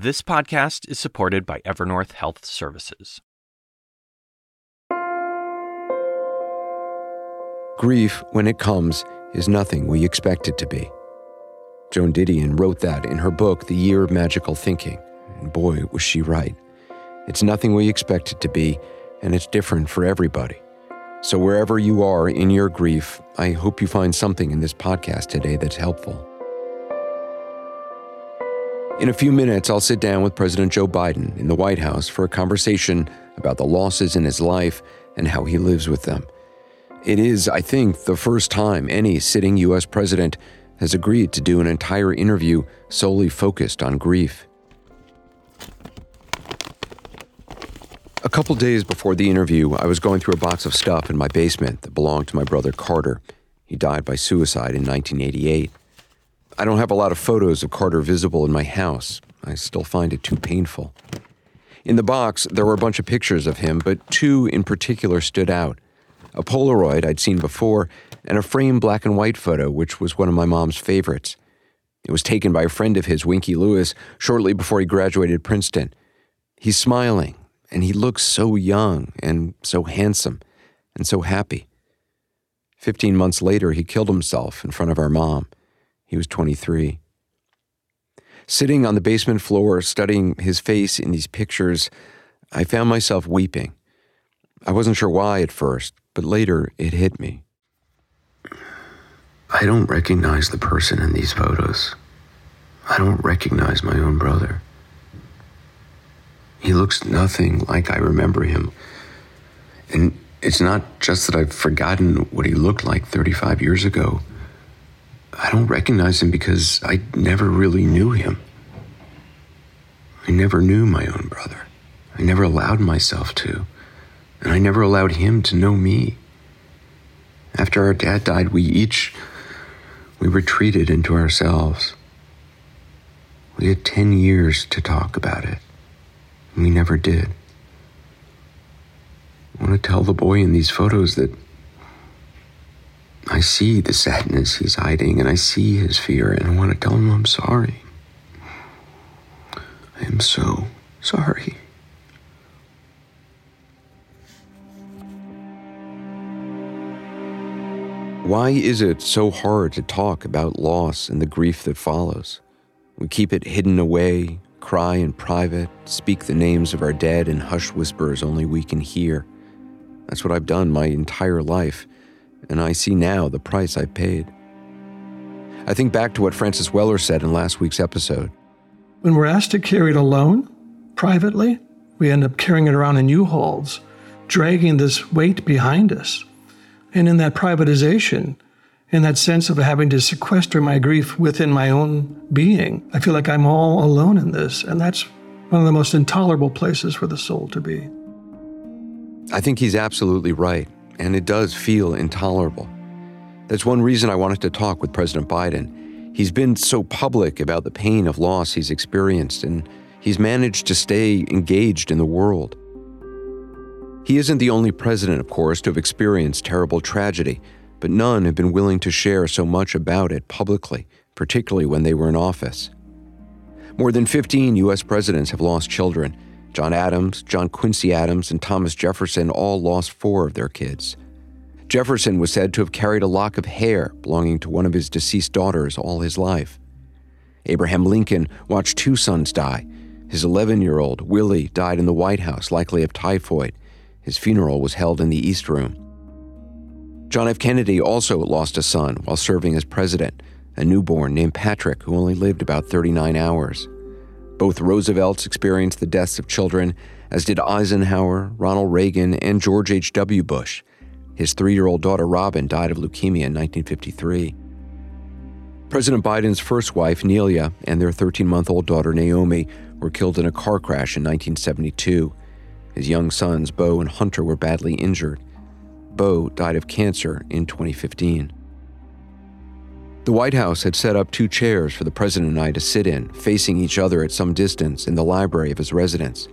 This podcast is supported by Evernorth Health Services. Grief, when it comes, is nothing we expect it to be. Joan Didion wrote that in her book, The Year of Magical Thinking, and boy, was she right. It's nothing we expect it to be, and it's different for everybody. So, wherever you are in your grief, I hope you find something in this podcast today that's helpful. In a few minutes, I'll sit down with President Joe Biden in the White House for a conversation about the losses in his life and how he lives with them. It is, I think, the first time any sitting U.S. president has agreed to do an entire interview solely focused on grief. A couple days before the interview, I was going through a box of stuff in my basement that belonged to my brother Carter. He died by suicide in 1988. I don't have a lot of photos of Carter visible in my house. I still find it too painful. In the box, there were a bunch of pictures of him, but two in particular stood out a Polaroid I'd seen before, and a framed black and white photo, which was one of my mom's favorites. It was taken by a friend of his, Winky Lewis, shortly before he graduated Princeton. He's smiling, and he looks so young and so handsome and so happy. Fifteen months later, he killed himself in front of our mom. He was 23. Sitting on the basement floor, studying his face in these pictures, I found myself weeping. I wasn't sure why at first, but later it hit me. I don't recognize the person in these photos. I don't recognize my own brother. He looks nothing like I remember him. And it's not just that I've forgotten what he looked like 35 years ago. I don't recognize him because I never really knew him. I never knew my own brother. I never allowed myself to. And I never allowed him to know me. After our dad died, we each we retreated into ourselves. We had 10 years to talk about it. And we never did. I want to tell the boy in these photos that I see the sadness he's hiding and I see his fear and I want to tell him I'm sorry. I am so sorry. Why is it so hard to talk about loss and the grief that follows? We keep it hidden away, cry in private, speak the names of our dead in hushed whispers only we can hear. That's what I've done my entire life and I see now the price I paid. I think back to what Francis Weller said in last week's episode. When we're asked to carry it alone, privately, we end up carrying it around in U-Hauls, dragging this weight behind us. And in that privatization, in that sense of having to sequester my grief within my own being, I feel like I'm all alone in this. And that's one of the most intolerable places for the soul to be. I think he's absolutely right and it does feel intolerable. That's one reason I wanted to talk with President Biden. He's been so public about the pain of loss he's experienced, and he's managed to stay engaged in the world. He isn't the only president, of course, to have experienced terrible tragedy, but none have been willing to share so much about it publicly, particularly when they were in office. More than 15 U.S. presidents have lost children, John Adams, John Quincy Adams, and Thomas Jefferson all lost four of their kids. Jefferson was said to have carried a lock of hair belonging to one of his deceased daughters all his life. Abraham Lincoln watched two sons die. His 11 year old, Willie, died in the White House, likely of typhoid. His funeral was held in the East Room. John F. Kennedy also lost a son while serving as president, a newborn named Patrick who only lived about 39 hours. Both Roosevelts experienced the deaths of children, as did Eisenhower, Ronald Reagan, and George H.W. Bush. His three year old daughter Robin died of leukemia in 1953. President Biden's first wife, Neilia, and their 13 month old daughter, Naomi, were killed in a car crash in 1972. His young sons, Beau and Hunter, were badly injured. Beau died of cancer in 2015. The White House had set up two chairs for the president and I to sit in, facing each other at some distance in the library of his residence.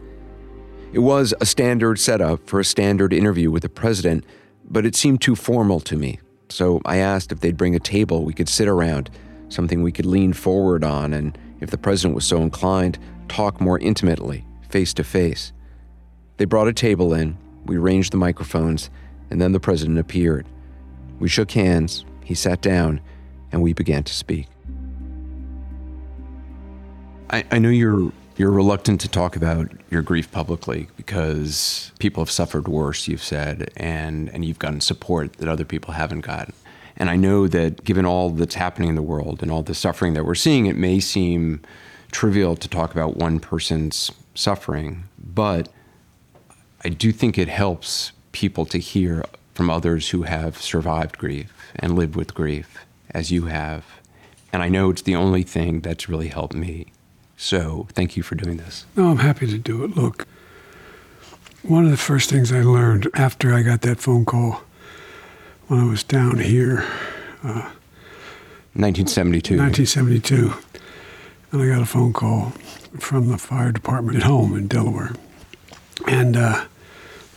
It was a standard setup for a standard interview with the president, but it seemed too formal to me, so I asked if they'd bring a table we could sit around, something we could lean forward on, and if the president was so inclined, talk more intimately, face to face. They brought a table in, we arranged the microphones, and then the president appeared. We shook hands, he sat down, and we began to speak. I, I know you're you're reluctant to talk about your grief publicly because people have suffered worse, you've said, and, and you've gotten support that other people haven't gotten. And I know that given all that's happening in the world and all the suffering that we're seeing, it may seem trivial to talk about one person's suffering, but I do think it helps people to hear from others who have survived grief and lived with grief as you have. And I know it's the only thing that's really helped me. So thank you for doing this. No, I'm happy to do it. Look, one of the first things I learned after I got that phone call when I was down here, uh, 1972. 1972, and I got a phone call from the fire department at home in Delaware. And uh,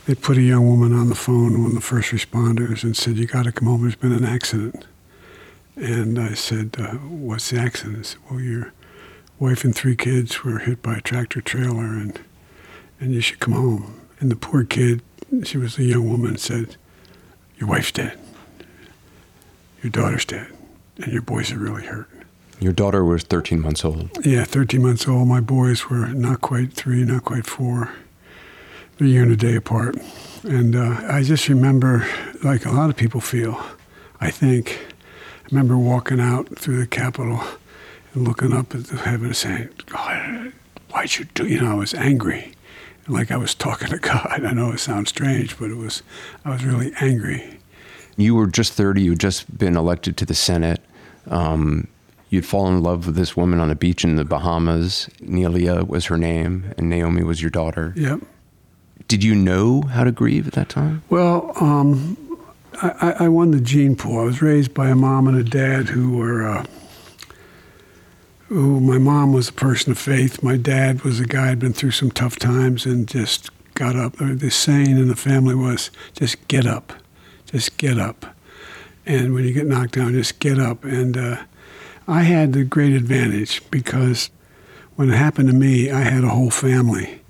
they put a young woman on the phone, one of the first responders, and said, You got to come home, there's been an accident. And I said, uh, What's the accident? Said, well, your wife and three kids were hit by a tractor trailer, and, and you should come home. And the poor kid, she was a young woman, said, Your wife's dead, your daughter's dead, and your boys are really hurt. Your daughter was 13 months old. Yeah, 13 months old. My boys were not quite three, not quite four. They're a year and a day apart. And uh, I just remember, like a lot of people feel, I think, remember walking out through the Capitol and looking up at the heaven and saying, God, why'd you do, you know, I was angry. And like I was talking to God. I know it sounds strange, but it was, I was really angry. You were just 30. You'd just been elected to the Senate. Um, you'd fallen in love with this woman on a beach in the Bahamas. Neilia was her name, and Naomi was your daughter. Yep. Did you know how to grieve at that time? Well, um, I, I, won the gene pool. I was raised by a mom and a dad who were, uh, who my mom was a person of faith. My dad was a guy who'd been through some tough times and just got up. The saying in the family was, just get up, just get up. And when you get knocked down, just get up. And uh, I had the great advantage because when it happened to me, I had a whole family.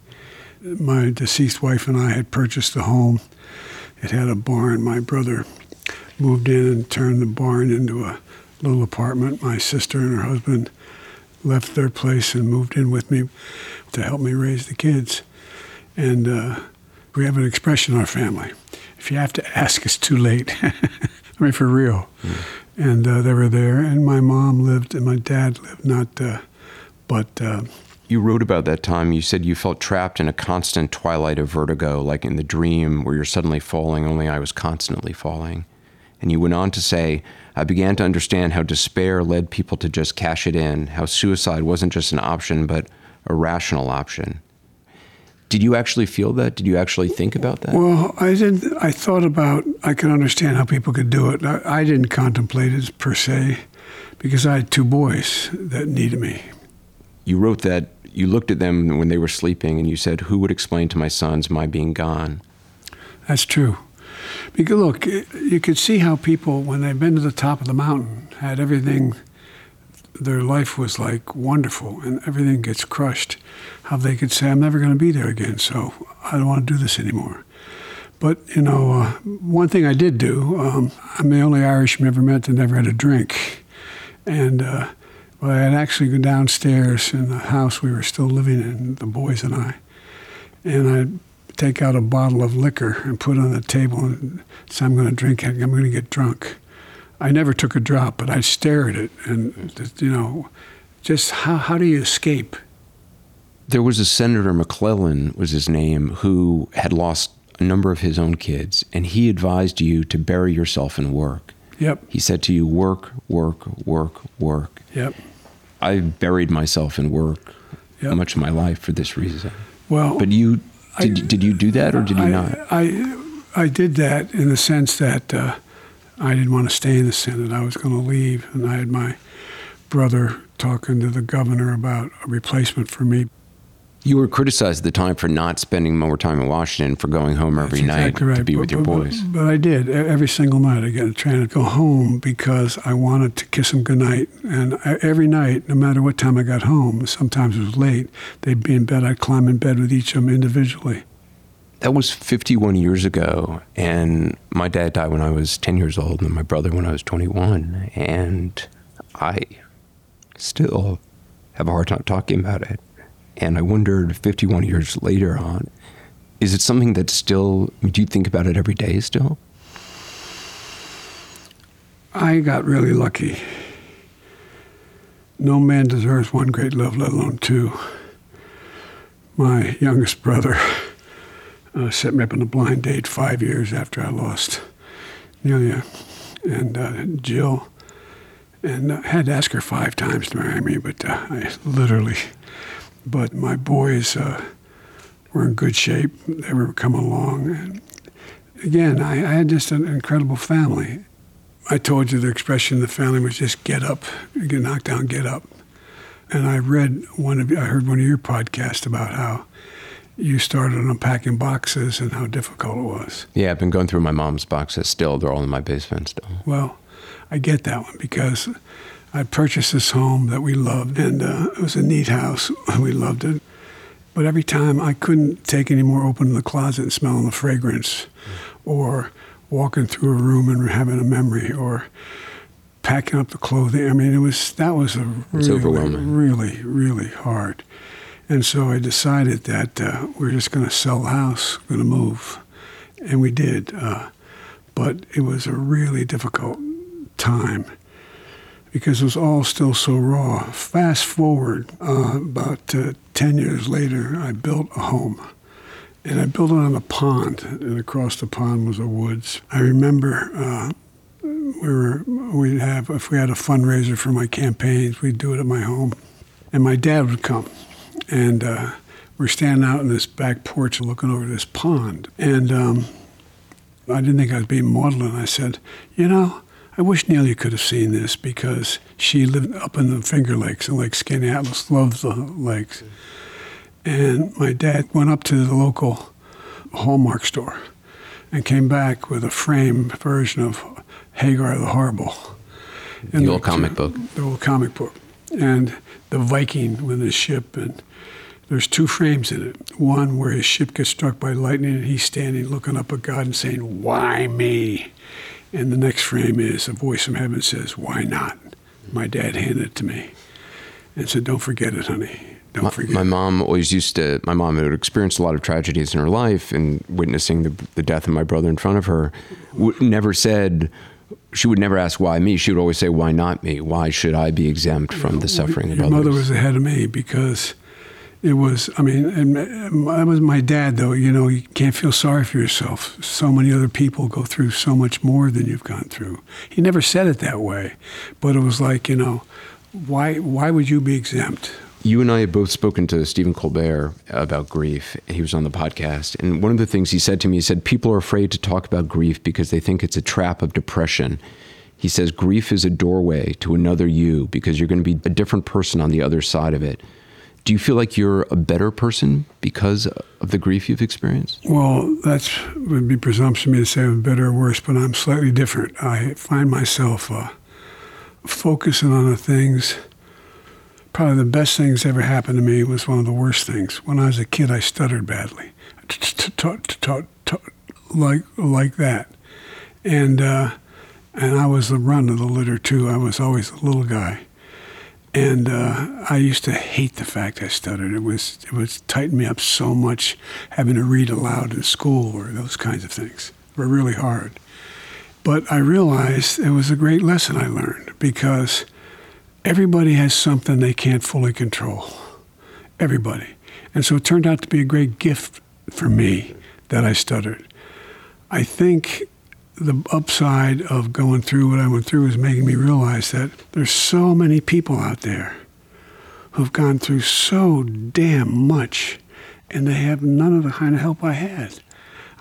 My deceased wife and I had purchased a home. It had a barn. My brother moved in and turned the barn into a little apartment. My sister and her husband left their place and moved in with me to help me raise the kids. And uh, we have an expression in our family if you have to ask, it's too late. I mean, for real. Mm. And uh, they were there, and my mom lived, and my dad lived, not, uh, but. You wrote about that time. You said you felt trapped in a constant twilight of vertigo, like in the dream where you're suddenly falling, only I was constantly falling. And you went on to say, I began to understand how despair led people to just cash it in, how suicide wasn't just an option, but a rational option. Did you actually feel that? Did you actually think about that? Well, I did. I thought about. I could understand how people could do it. I, I didn't contemplate it per se, because I had two boys that needed me. You wrote that you looked at them when they were sleeping, and you said, "Who would explain to my sons my being gone?" That's true. Because look, you could see how people, when they've been to the top of the mountain, had everything their life was like wonderful and everything gets crushed, how they could say, I'm never going to be there again, so I don't want to do this anymore. But, you know, uh, one thing I did do, um, I'm the only Irishman ever met that never had a drink. And uh, well, I'd actually go downstairs in the house we were still living in, the boys and I, and I'd take out a bottle of liquor and put it on the table and say, I'm going to drink it, I'm going to get drunk. I never took a drop, but I stare at it, and you know, just how how do you escape? There was a Senator McClellan was his name who had lost a number of his own kids, and he advised you to bury yourself in work. Yep. He said to you, "Work, work, work, work." Yep. I buried myself in work yep. much of my life for this reason. Well, but you did, I, did you do that or did you I, not? I I did that in the sense that. Uh, I didn't want to stay in the Senate. I was going to leave, and I had my brother talking to the governor about a replacement for me. You were criticized at the time for not spending more time in Washington, for going home every That's night right. to be but, with your but- boys. But, I did every single night. I got trying to go home because I wanted to kiss them goodnight. And I, every night, no matter what time I got home, sometimes it was late. They'd be in bed. I'd climb in bed with each of them individually. That was 51 years ago, and my dad died when I was 10 years old, and my brother when I was 21. And I still have a hard time talking about it. And I wondered 51 years later on, is it something that still, do you think about it every day still? I got really lucky. No man deserves one great love, let alone two. My youngest brother uh, set me up on a blind date five years after I lost Neilia and uh, Jill. And I had to ask her five times to marry me, but uh, I literally. But my boys uh, were in good shape. They were coming along. And again, I, I had just an incredible family. I told you the expression of the family was just get up, get knocked down, get up. And I read one of I heard one of your podcasts about how you started unpacking boxes and how difficult it was. Yeah, I've been going through my mom's boxes still. They're all in my basement still. Well, I get that one because I purchased this home that we loved, and uh, it was a neat house. And we loved it. But every time I couldn't take any more opening the closet and smelling the fragrance, or walking through a room and having a memory, or packing up the clothing. I mean, it was that was a really, really, really hard. And so I decided that uh, we're just going to sell the house, going to move, and we did. Uh, but it was a really difficult time because it was all still so raw. Fast forward uh, about uh, 10 years later, I built a home. And I built it on a pond, and across the pond was the woods. I remember uh, we were we'd have if we had a fundraiser for my campaigns, we'd do it at my home, and my dad would come, and uh, we're standing out in this back porch looking over this pond, and um, I didn't think I was being maudlin. I said, you know, I wish Neilia could have seen this because she lived up in the Finger Lakes and Lake Atlas, loves the lakes. And my dad went up to the local Hallmark store and came back with a framed version of Hagar the Horrible. The old comic book. The old comic book. And the Viking with his ship. And there's two frames in it. One where his ship gets struck by lightning and he's standing looking up at God and saying, Why me? And the next frame is a voice from heaven says, Why not? My dad handed it to me and said, Don't forget it, honey. Don't My, forget my mom always used to. My mom had experienced a lot of tragedies in her life, and witnessing the, the death of my brother in front of her, w- never said. She would never ask why me. She would always say, "Why not me? Why should I be exempt from the suffering of Your others?" mother was ahead of me because it was, I mean, that was my dad, though. You know, you can't feel sorry for yourself. So many other people go through so much more than you've gone through. He never said it that way, but it was like, you know, why, why would you be exempt? You and I have both spoken to Stephen Colbert about grief. He was on the podcast. And one of the things he said to me, he said, People are afraid to talk about grief because they think it's a trap of depression. He says, Grief is a doorway to another you because you're going to be a different person on the other side of it. Do you feel like you're a better person because of the grief you've experienced? Well, that would be presumption of me to say I'm better or worse, but I'm slightly different. I find myself uh, focusing on the things. Probably the best things ever happened to me was one of the worst things. When I was a kid, I stuttered badly, like like that, and uh, and I was the run of the litter too. I was always the little guy. And uh, I used to hate the fact I stuttered. It was it was tightened me up so much having to read aloud in school or those kinds of things were really hard. But I realized it was a great lesson I learned because everybody has something they can't fully control. Everybody. And so it turned out to be a great gift for me that I stuttered. I think the upside of going through what I went through is making me realize that there's so many people out there who've gone through so damn much and they have none of the kind of help I had.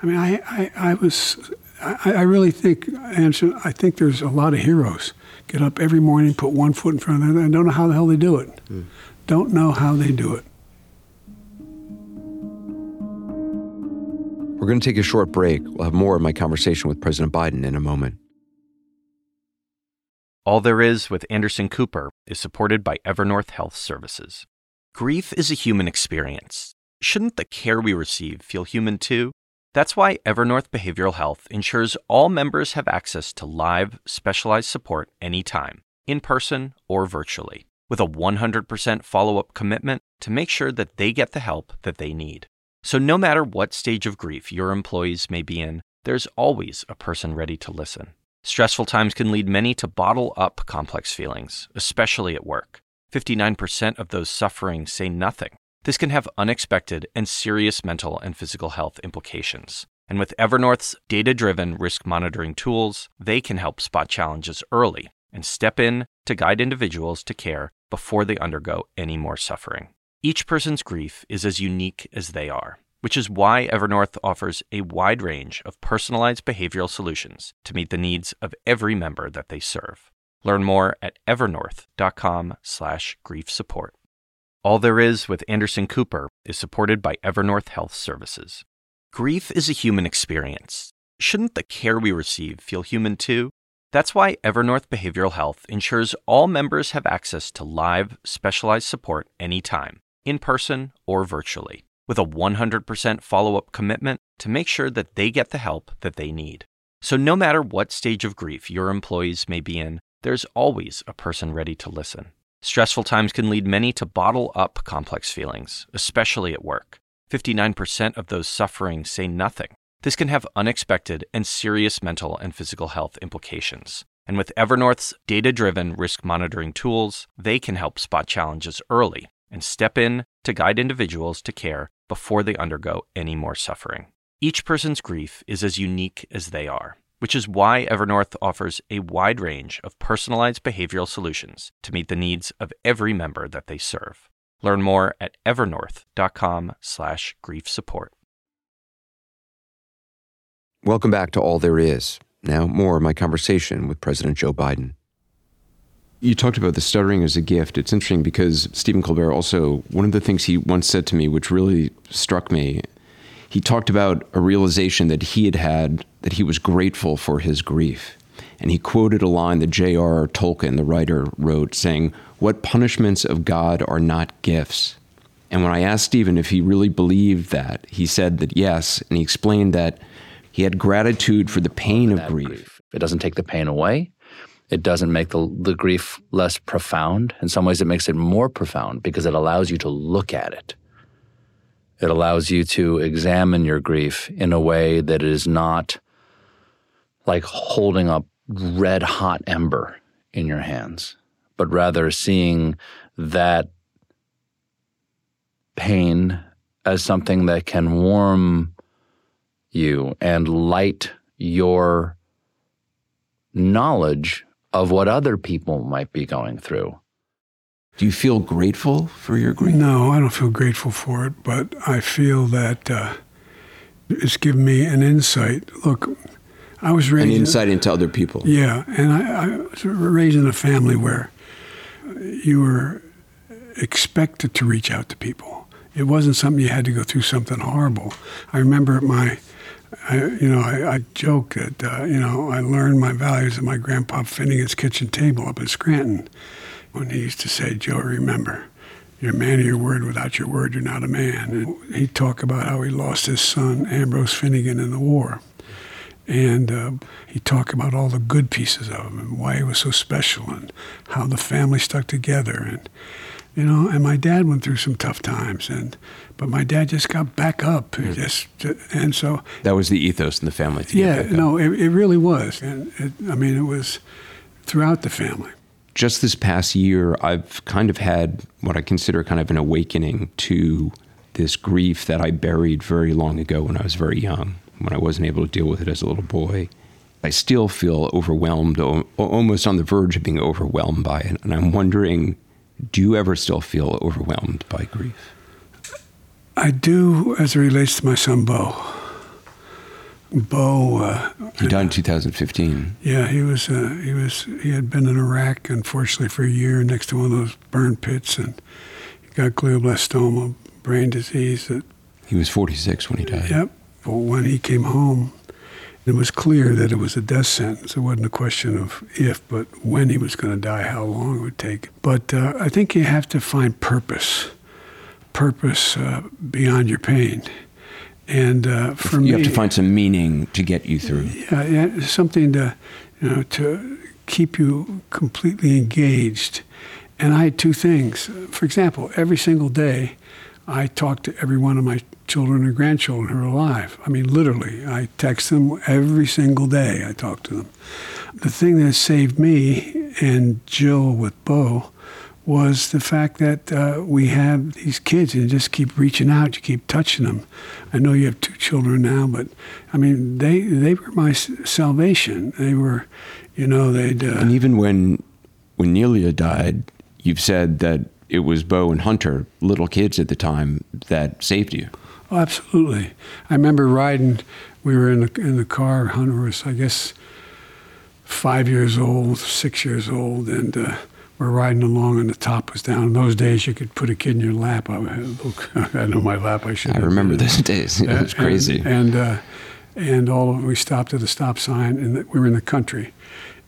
I mean, I, I, I was, I, I really think, Anderson, I think there's a lot of heroes. Get up every morning, put one foot in front of the other, and don't know how the hell they do it. Hmm. Don't know how they do it. We're going to take a short break. We'll have more of my conversation with President Biden in a moment. All There Is with Anderson Cooper is supported by Evernorth Health Services. Grief is a human experience. Shouldn't the care we receive feel human too? That's why Evernorth Behavioral Health ensures all members have access to live, specialized support anytime, in person or virtually, with a 100% follow up commitment to make sure that they get the help that they need. So, no matter what stage of grief your employees may be in, there's always a person ready to listen. Stressful times can lead many to bottle up complex feelings, especially at work. 59% of those suffering say nothing this can have unexpected and serious mental and physical health implications. And with Evernorth's data driven risk monitoring tools, they can help spot challenges early and step in to guide individuals to care before they undergo any more suffering. Each person's grief is as unique as they are, which is why Evernorth offers a wide range of personalized behavioral solutions to meet the needs of every member that they serve. Learn more at evernorth.com/grief support. All There Is with Anderson Cooper is supported by Evernorth Health Services. Grief is a human experience. Shouldn't the care we receive feel human too? That's why Evernorth Behavioral Health ensures all members have access to live, specialized support anytime, in person or virtually, with a 100% follow up commitment to make sure that they get the help that they need. So, no matter what stage of grief your employees may be in, there's always a person ready to listen. Stressful times can lead many to bottle up complex feelings, especially at work. 59% of those suffering say nothing. This can have unexpected and serious mental and physical health implications. And with Evernorth's data driven risk monitoring tools, they can help spot challenges early and step in to guide individuals to care before they undergo any more suffering. Each person's grief is as unique as they are which is why Evernorth offers a wide range of personalized behavioral solutions to meet the needs of every member that they serve. Learn more at evernorth.com/grief support. Welcome back to All There Is. Now, more of my conversation with President Joe Biden. You talked about the stuttering as a gift. It's interesting because Stephen Colbert also, one of the things he once said to me, which really struck me, he talked about a realization that he had had that he was grateful for his grief. And he quoted a line that J.R.R. Tolkien, the writer, wrote, saying, What punishments of God are not gifts? And when I asked Stephen if he really believed that, he said that yes. And he explained that he had gratitude for the pain of grief. grief. It doesn't take the pain away. It doesn't make the, the grief less profound. In some ways, it makes it more profound because it allows you to look at it it allows you to examine your grief in a way that is not like holding a red hot ember in your hands, but rather seeing that pain as something that can warm you and light your knowledge of what other people might be going through. Do you feel grateful for your grief? No, I don't feel grateful for it, but I feel that uh, it's given me an insight. Look, I was raised. An insight into other people. Yeah, and I, I was raised in a family where you were expected to reach out to people. It wasn't something you had to go through something horrible. I remember my, I, you know, I, I joke that, uh, you know, I learned my values at my grandpa Finnegan's kitchen table up in Scranton when he used to say, Joe, remember, you're a man of your word. Without your word, you're not a man. And he'd talk about how he lost his son, Ambrose Finnegan, in the war. And uh, he'd talk about all the good pieces of him and why he was so special and how the family stuck together. And, you know, and my dad went through some tough times. And, but my dad just got back up. Mm. Just, and so. That was the ethos in the family. yeah, no, it, it really was. And it, I mean, it was throughout the family just this past year, I've kind of had what I consider kind of an awakening to this grief that I buried very long ago when I was very young, when I wasn't able to deal with it as a little boy. I still feel overwhelmed, almost on the verge of being overwhelmed by it. And I'm wondering do you ever still feel overwhelmed by grief? I do as it relates to my son, Beau. Beau. Uh, he died in 2015. Yeah, he was. Uh, he was. He had been in Iraq, unfortunately, for a year next to one of those burn pits, and he got glioblastoma, brain disease. That he was 46 when he died. Yep, But when he came home, it was clear that it was a death sentence. It wasn't a question of if, but when he was going to die, how long it would take. But uh, I think you have to find purpose, purpose uh, beyond your pain. And uh, for you me, have to find some meaning to get you through. yeah, yeah, something to, you know, to keep you completely engaged. And I had two things. For example, every single day, I talk to every one of my children and grandchildren who are alive. I mean, literally, I text them every single day. I talk to them. The thing that saved me and Jill with Beau was the fact that uh, we have these kids and just keep reaching out, you keep touching them. I know you have two children now, but I mean, they they were my salvation. They were, you know, they'd. Uh, And even when when Neilia died, you've said that it was Beau and Hunter, little kids at the time, that saved you. Oh, absolutely. I remember riding. We were in the in the car. Hunter was, I guess, five years old, six years old, and uh, we're riding along, and the top was down. In those days, you could put a kid in your lap. I I know my lap. I should. I remember those days. It was crazy. And and, uh, and all of, we stopped at a stop sign, and we were in the country.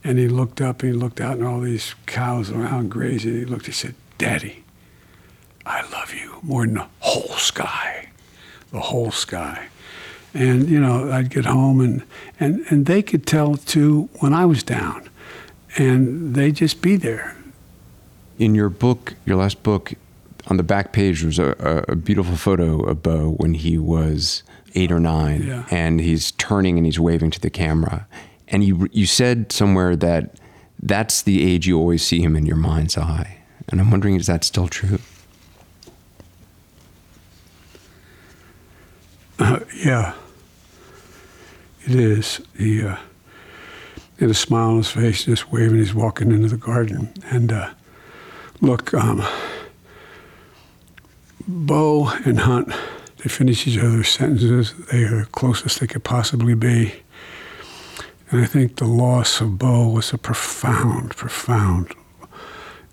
And he looked up, and he looked out, and all these cows around grazing. He looked. He said, "Daddy, I love you more than the whole sky." the whole sky. And, you know, I'd get home and, and, and they could tell too when I was down. And they'd just be there. In your book, your last book, on the back page was a, a, beautiful photo of Beau when he was eight or nine, Yeah. and he's turning and he's waving to the camera. And you you said somewhere that that's the age you always see him in your mind's eye. And I'm wondering, is that still true? Uh, yeah, it is. He uh, had a smile on his face, just waving. He's walking into the garden. And uh, look, um, Beau and Hunt, they finish each other's sentences. They are the closest they could possibly be. And I think the loss of Beau was a profound, profound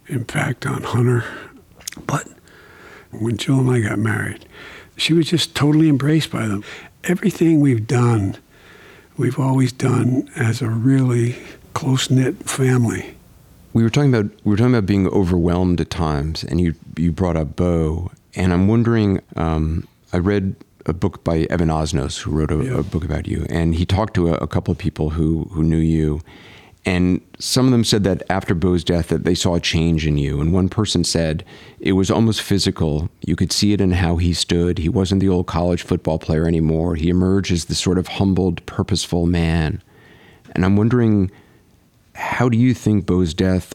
impact on Hunter. But when Jill and I got married, she was just totally embraced by them. Everything we've done, we've always done as a really close knit family. We were talking about we were talking about being overwhelmed at times, and you you brought up Beau, and I'm wondering. Um, I read a book by Evan Osnos, who wrote a, Yeah. a book about you, and he talked to a, a couple of people who who knew you, and some of them said that after Beau's death that they saw a change in you, and one person said it was almost physical. You could see it in how he stood. He wasn't the old college football player anymore. He emerged as the sort of humbled, purposeful man, and I'm wondering how do you think Beau's death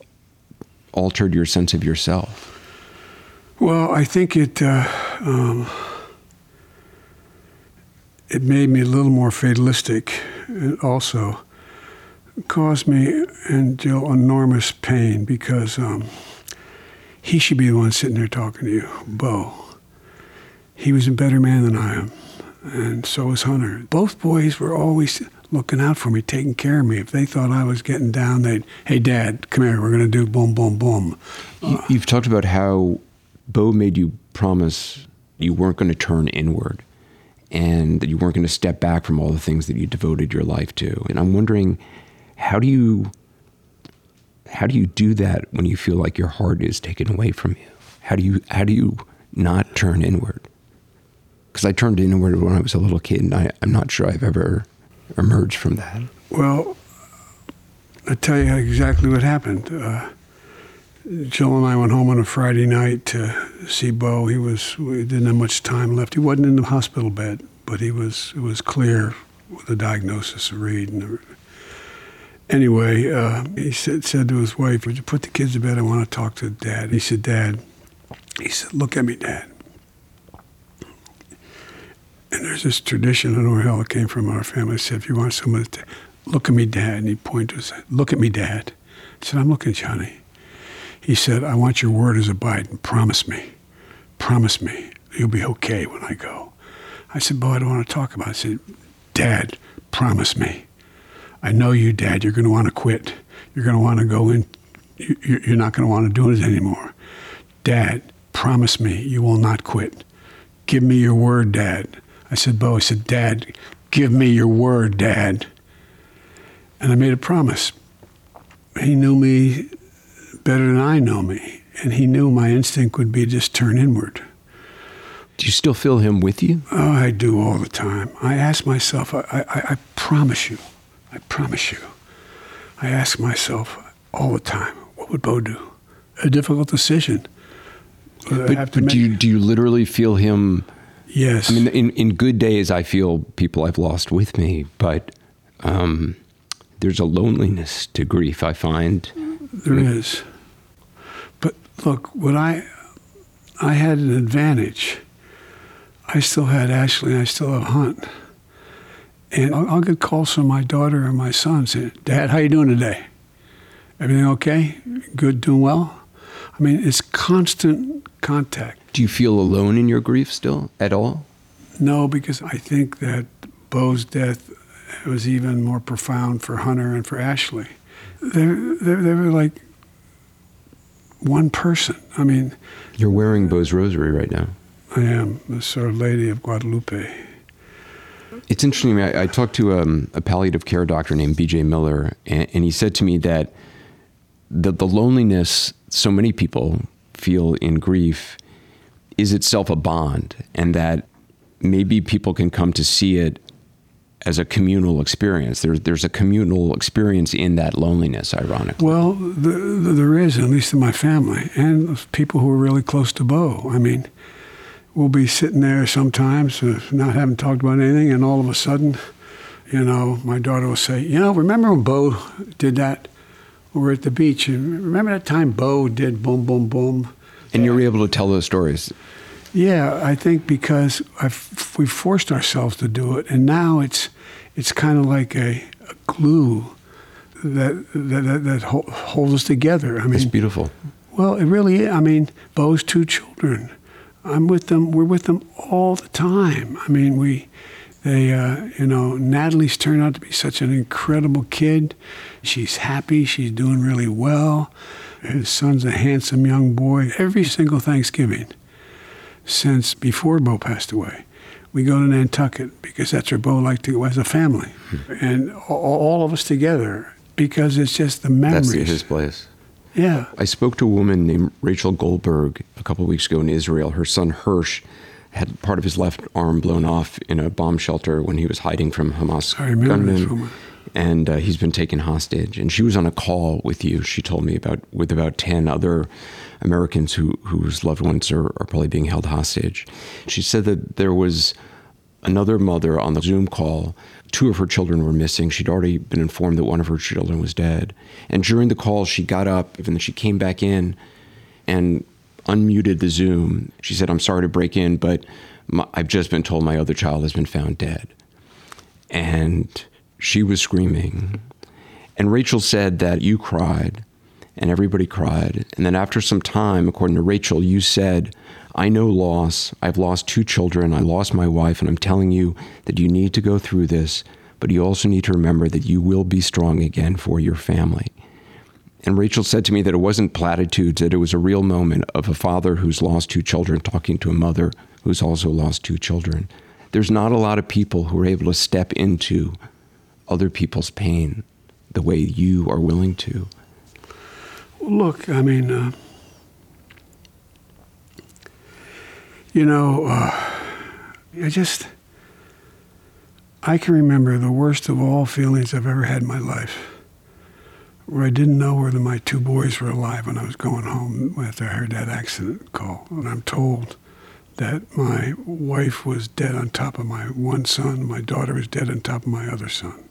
altered your sense of yourself? Well, I think it uh, um, it made me a little more fatalistic. Also caused me and enormous pain because um, he should be the one sitting there talking to you, Beau. He was a better man than I am, and so was Hunter. Both boys were always looking out for me, taking care of me. If they thought I was getting down, they'd, hey, Dad, come here, we're going to do boom, boom, boom. You- You've talked about how Beau made you promise you weren't going to turn inward and that you weren't going to step back from all the things that you devoted your life to. And I'm wondering, how do you how do you do that when you feel like your heart is taken away from you? How do you how do you not turn inward? Because I turned inward when I was a little kid, and I, I'm not sure I've ever emerged from that. Well, I tell you exactly what happened. Uh, Jill and I went home on a Friday night to see Beau. He was we didn't have much time left. He wasn't in the hospital bed, but he was it was clear with the diagnosis of Reed. And anyway, uh, he said said to his wife, "Would you put the kids to bed? I want to talk to Dad." He said, "Dad," he said, "Look at me, Dad." And there's this tradition, I don't know hell it came from our family. I said, if you want someone to look at me, Dad, and he pointed to us, look at me, Dad. I said, I'm looking, at Johnny. He said, I want your word as a Biden. Promise me. Promise me you'll be okay when I go. I said, Beau, I don't want to talk about it. I said, Dad, promise me. I know you, Dad. You're going to want to quit. You're going to want to go in. You- you- You're not going to want to do it anymore. Dad, promise me you will not quit. Give me your word, Dad. I said, Beau, I said, Dad, give me your word, Dad. And I made a promise. He knew me better than I know me, and he knew my instinct would be just turn inward. Do you still feel him with you? Oh, I do all the time. I ask myself, I, I, I promise you, I promise you, I ask myself all the time, what would Beau do? A difficult decision. But, but do you do you literally feel him? Yes. I mean, in in good days, I feel people I've lost with me, but um, there's a loneliness to grief. I find there is. But look, what I I had an advantage. I still had Ashley, and I still have Hunt. And I'll, I'll get calls from my daughter or my son saying, "Dad, how you doing today? Everything okay? Good, doing well." I mean, it's constant contact. Do you feel alone in your grief still at all? No, because I think that Beau's death was even more profound for Hunter and for Ashley. They they they were like one person. I mean, you're wearing Beau's rosary right now. I am the Sort of Lady of Guadalupe. It's interesting. I, I talked to um, a palliative care doctor named B.J. Miller, and, and he said to me that the, the loneliness so many people feel in grief is itself a bond, and that maybe people can come to see it as a communal experience. There's there's a communal experience in that loneliness, ironically. Well, the, the, there is, at least in my family, and people who are really close to Beau. I mean, we'll be sitting there sometimes, uh, not having talked about anything, and all of a sudden, you know, my daughter will say, "You know, remember when Beau did that?" we were at the beach, and remember that time Beau did boom, boom, boom. And you were able to tell those stories. Yeah, I think because I've, we forced ourselves to do it, and now it's it's kind of like a, a glue that that, that, that holds us together. I mean, it's beautiful. Well, it really is. I mean, Beau's two children. I'm with them. We're with them all the time. I mean, we they, uh, you know, Natalie's turned out to be such an incredible kid. She's happy. She's doing really well. His son's a handsome young boy. Every single Thanksgiving since before Beau passed away, we go to Nantucket because that's where Beau liked to go as a family, hmm. and all, all, of us together because it's just the memories. That's his place. Yeah. I spoke to a woman named Rachel Goldberg a couple of weeks ago in Israel. Her son Hersh had part of his left arm blown off in a bomb shelter when he was hiding from Hamas gunmen. And uh, he's been taken hostage. And she was on a call with you. She told me about with about ten other Americans who whose loved ones are, are probably being held hostage. She said that there was another mother on the Zoom call. Two of her children were missing. She'd already been informed that one of her children was dead. And during the call, she got up, and then she came back in and unmuted the Zoom. She said, I'm sorry to break in, but my, I've just been told my other child has been found dead. And she was screaming. And Rachel said that you cried and everybody cried. And then after some time, according to Rachel, you said, I know loss. I've lost two children. I lost my wife. And I'm telling you that you need to go through this, but you also need to remember that you will be strong again for your family. And Rachel said to me that it wasn't platitudes, that it was a real moment of a father who's lost two children talking to a mother who's also lost two children. There's not a lot of people who are able to step into other people's pain the way you are willing to. Look, I mean, uh, you know, uh, I just, I can remember the worst of all feelings I've ever had in my life where I didn't know whether my two boys were alive when I was going home after I heard that accident call. And I'm told that my wife was dead on top of my one son, my daughter was dead on top of my other son.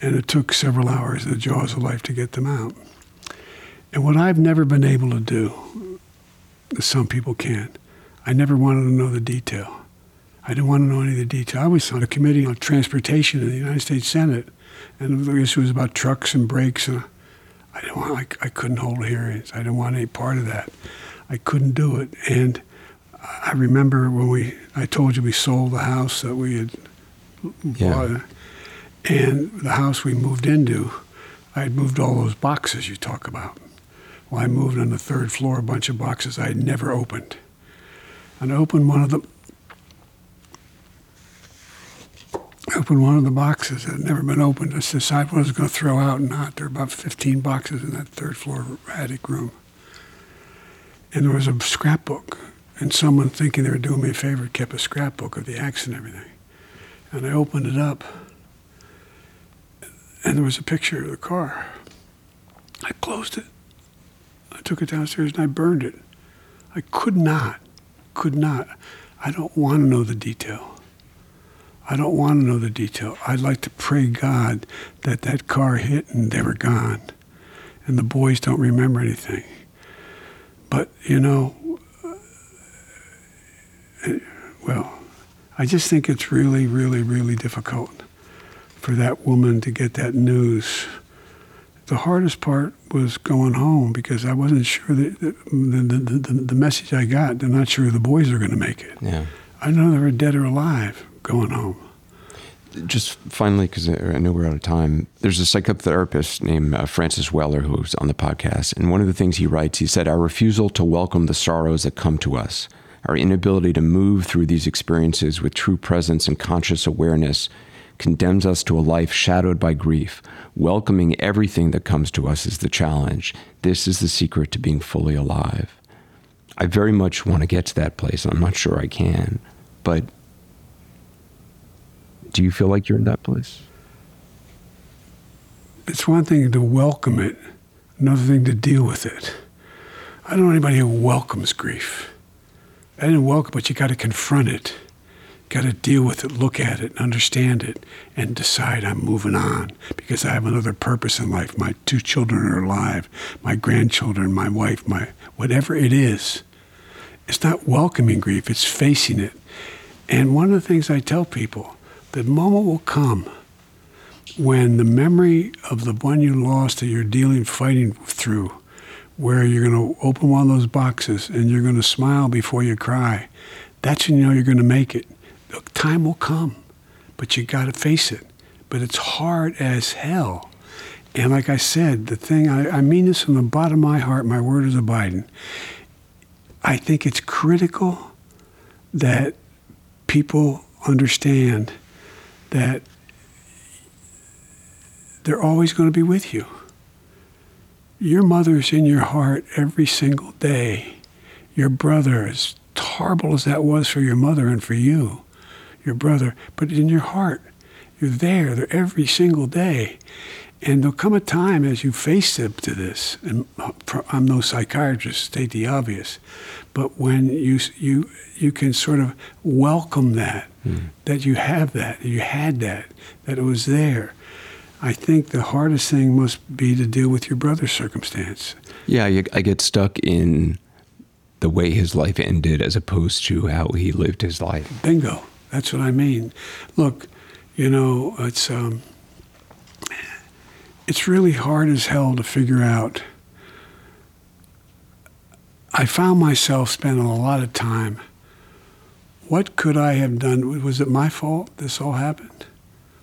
And it took several hours the jaws of life to get them out. And what I've never been able to do, some people can, I never wanted to know the detail. I didn't want to know any of the detail. I was on a committee on transportation in the United States Senate and the issue was about trucks and brakes. And I didn't want, I, I couldn't hold hearings. I didn't want any part of that. I couldn't do it. And I remember when we, I told you we sold the house that we had yeah. bought, and the house we moved into, I had moved all those boxes you talk about. Well, I moved on the third floor a bunch of boxes I had never opened. And I opened one of them, opened one of the boxes that had never been opened. what I was going to throw out and not. There were about 15 boxes in that third floor attic room. And there was a scrapbook. And someone, thinking they were doing me a favor, kept a scrapbook of the acts and everything. And I opened it up, and there was a picture of the car. I closed it. I took it downstairs and I burned it. I could not, could not. I don't want to know the detail. I don't want to know the detail. I'd like to pray God that that car hit and they were gone, and the boys don't remember anything. But you know, well, I just think it's really, really, really difficult for that woman to get that news. The hardest part was going home because I wasn't sure that the, the, the, the message I got, they're not sure the boys are going to make it. Yeah. I know they were dead or alive going home. Just finally, because I know we're out of time, there's a psychotherapist named uh, Francis Weller who's on the podcast. And one of the things he writes, he said, Our refusal to welcome the sorrows that come to us, our inability to move through these experiences with true presence and conscious awareness condemns us to a life shadowed by grief. Welcoming everything that comes to us is the challenge. This is the secret to being fully alive. I very much want to get to that place, I'm not sure I can. But do you feel like you're in that place? It's one thing to welcome it, another thing to deal with it. I don't know anybody who welcomes grief. I didn't welcome, but you got to confront it got to deal with it, look at it, understand it, and decide I'm moving on because I have another purpose in life. My two children are alive, my grandchildren, my wife, my whatever it is. It's not welcoming grief, it's facing it. And one of the things I tell people, the moment will come when the memory of the one you lost that you're dealing, fighting through, where you're going to open one of those boxes and you're going to smile before you cry, that's when you know you're going to make it. Look, time will come, but you got to face it. But it's hard as hell. And like I said, the thing, I, I mean this from the bottom of my heart, my word is abiding. I think it's critical that people understand that they're always going to be with you. Your mother's in your heart every single day. Your brother, as horrible as that was for your mother and for you, your brother, but in your heart. You're there, there every single day. And there'll come a time as you face up to this, and I'm no psychiatrist, state the obvious, but when you, you, you can sort of welcome that, mm. that you have that, you had that, that it was there. I think the hardest thing must be to deal with your brother's circumstance. Yeah, I get stuck in the way his life ended as opposed to how he lived his life. Bingo. That's what I mean. Look, you know, it's um, it's really hard as hell to figure out. I found myself spending a lot of time. What could I have done? Was it my fault this all happened?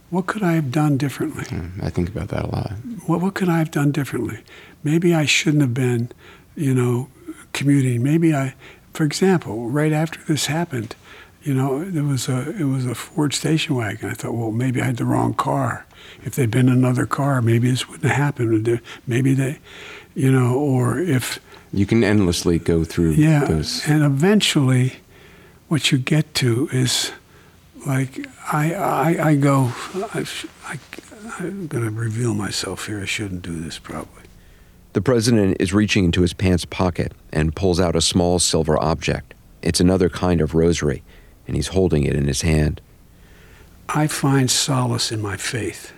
What could I have done differently? Mm, I think about that a lot. What, what could I have done differently? Maybe I shouldn't have been, you know, commuting. Maybe I, for example, right after this happened, you know, it was a it was a Ford station wagon. I thought, well, maybe I had the wrong car. If they'd been another car, maybe this wouldn't have happened. Maybe they, you know, or if you can endlessly go through yeah, those. and eventually, what you get to is like I I, I go I, I I'm going to reveal myself here. I shouldn't do this probably. The president is reaching into his pants pocket and pulls out a small silver object. It's another kind of rosary and he's holding it in his hand. I find solace in my faith.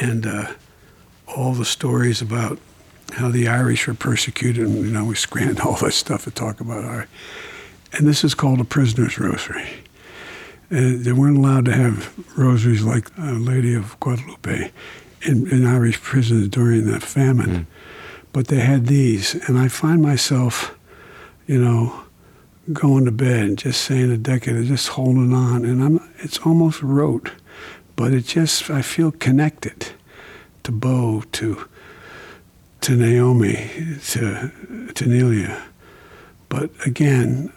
And uh, all the stories about how the Irish were persecuted, and, you know, we scanned all that stuff to talk about our. And this is called a prisoner's rosary. And they weren't allowed to have rosaries like Our Lady of Guadalupe in, in Irish prisons during the famine. Mm. But they had these. And I find myself, you know, going to bed, just saying a decade, just holding on, and I'm it's almost rote, but it just I feel connected to Beau, to to Naomi, to to Neilia. But again,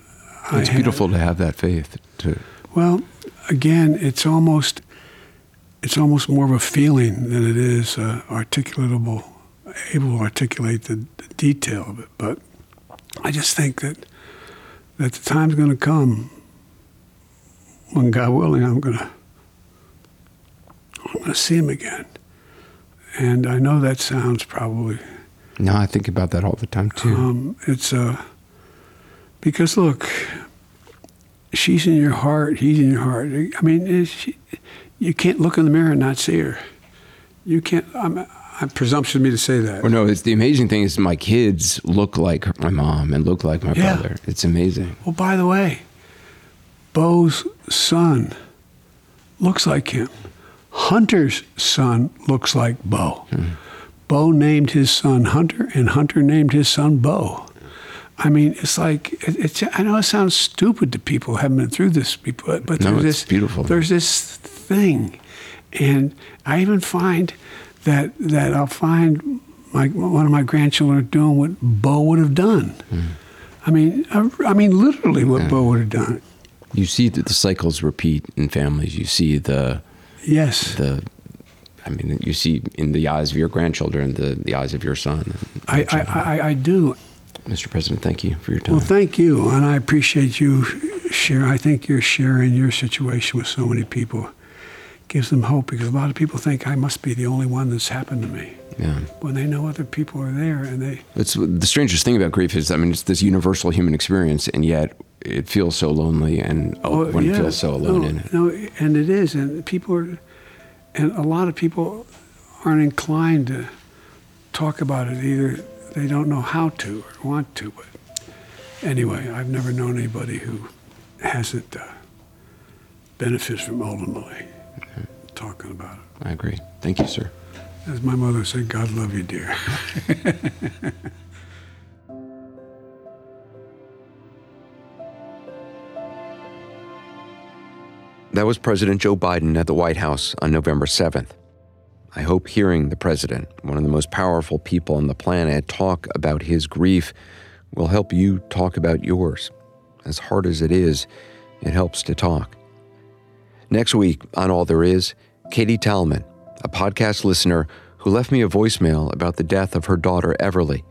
it's I beautiful have, to have that faith. To well, again, it's almost it's almost more of a feeling than it is uh, articulatable, able to articulate the, the detail of it. But I just think that that the time's going to come when God willing, I'm going to I'm going to see him again. And I know that sounds probably No, I think about that all the time too. um, it's uh, because look, she's in your heart, he's in your heart. I mean, she, you can't look in the mirror and not see her. You can't. I'm, Presumption of me to say that. Well, no, it's the amazing thing is my kids look like my mom and look like my Yeah. brother. It's amazing. Well, by the way, Beau's son looks like him. Hunter's son looks like Beau. Hmm. Beau named his son Hunter, and Hunter named his son Beau. I mean, it's like it, it's. I know it sounds stupid to people who haven't been through this, before, but No, there's this beautiful. There's this thing, and I even find that that I'll find my one of my grandchildren doing what Beau would have done. Hmm. I mean, I, I mean, literally what Beau would have done. You see that the cycles repeat in families. You see the Yes, the. I mean, you see in the eyes of your grandchildren, the, the eyes of your son. I, I, I, I do. Mr. President, thank you for your time. Well, thank you, and I appreciate you share. I think you're sharing your situation with so many people. Gives them hope because a lot of people think I must be the only one that's happened to me. yeah. When they know other people are there, and they It's the strangest thing about grief is, I mean, it's this universal human experience, and yet it feels so lonely, and oh, one yeah, feels so alone no, in it. No, and it is, and people are, and a lot of people aren't inclined to talk about it either. They don't know how to or want to. But anyway, I've never known anybody who hasn't uh, benefited from ultimately talking about it. I agree. Thank you, sir. As my mother said, God love you, dear. That was President Joe Biden at the White House on November 7th. I hope hearing the president, one of the most powerful people on the planet, talk about his grief will help you talk about yours. As hard as it is, it helps to talk. Next week on All There Is, Katie Talman, a podcast listener who left me a voicemail about the death of her daughter Everly.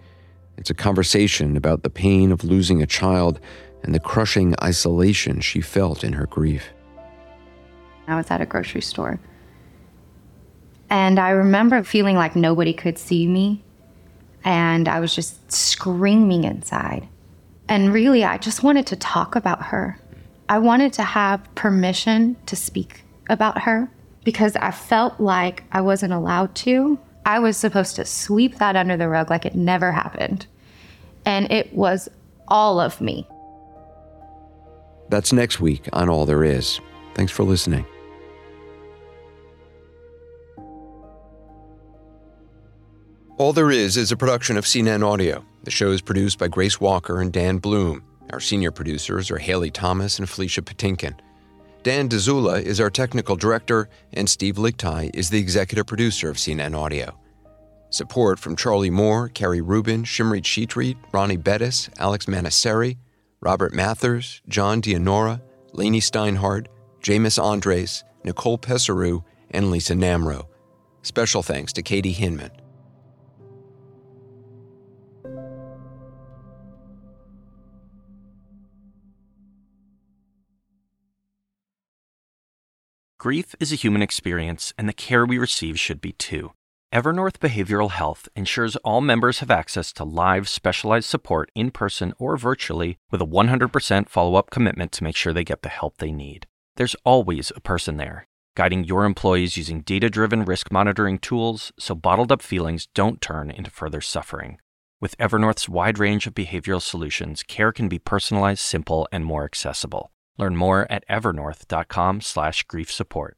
It's a conversation about the pain of losing a child and the crushing isolation she felt in her grief. I was at a grocery store. And I remember feeling like nobody could see me. And I was just screaming inside. And really, I just wanted to talk about her. I wanted to have permission to speak about her because I felt like I wasn't allowed to. I was supposed to sweep that under the rug like it never happened. And it was all of me. That's next week on All There Is. Thanks for listening. All There Is is a production of CNN Audio. The show is produced by Grace Walker and Dan Bloom. Our senior producers are Haley Thomas and Felicia Patinkin. Dan Dzula is our technical director, and Steve Lickteig is the executive producer of CNN Audio. Support from Charlie Moore, Carrie Rubin, Shimrit Sheetrit, Ronnie Bettis, Alex Manasseri, Robert Mathers, John Dianora, Lainey Steinhardt, Jamus Andrest, Nicole Pesaru, and Lisa Namerow. Special thanks to Katie Hinman. Grief is a human experience, and the care we receive should be too. Evernorth Behavioral Health ensures all members have access to live, specialized support in person or virtually with a 100% follow up commitment to make sure they get the help they need. There's always a person there, guiding your employees using data driven risk monitoring tools so bottled up feelings don't turn into further suffering. With Evernorth's wide range of behavioral solutions, care can be personalized, simple, and more accessible. Learn more at evernorth.com slash grief support.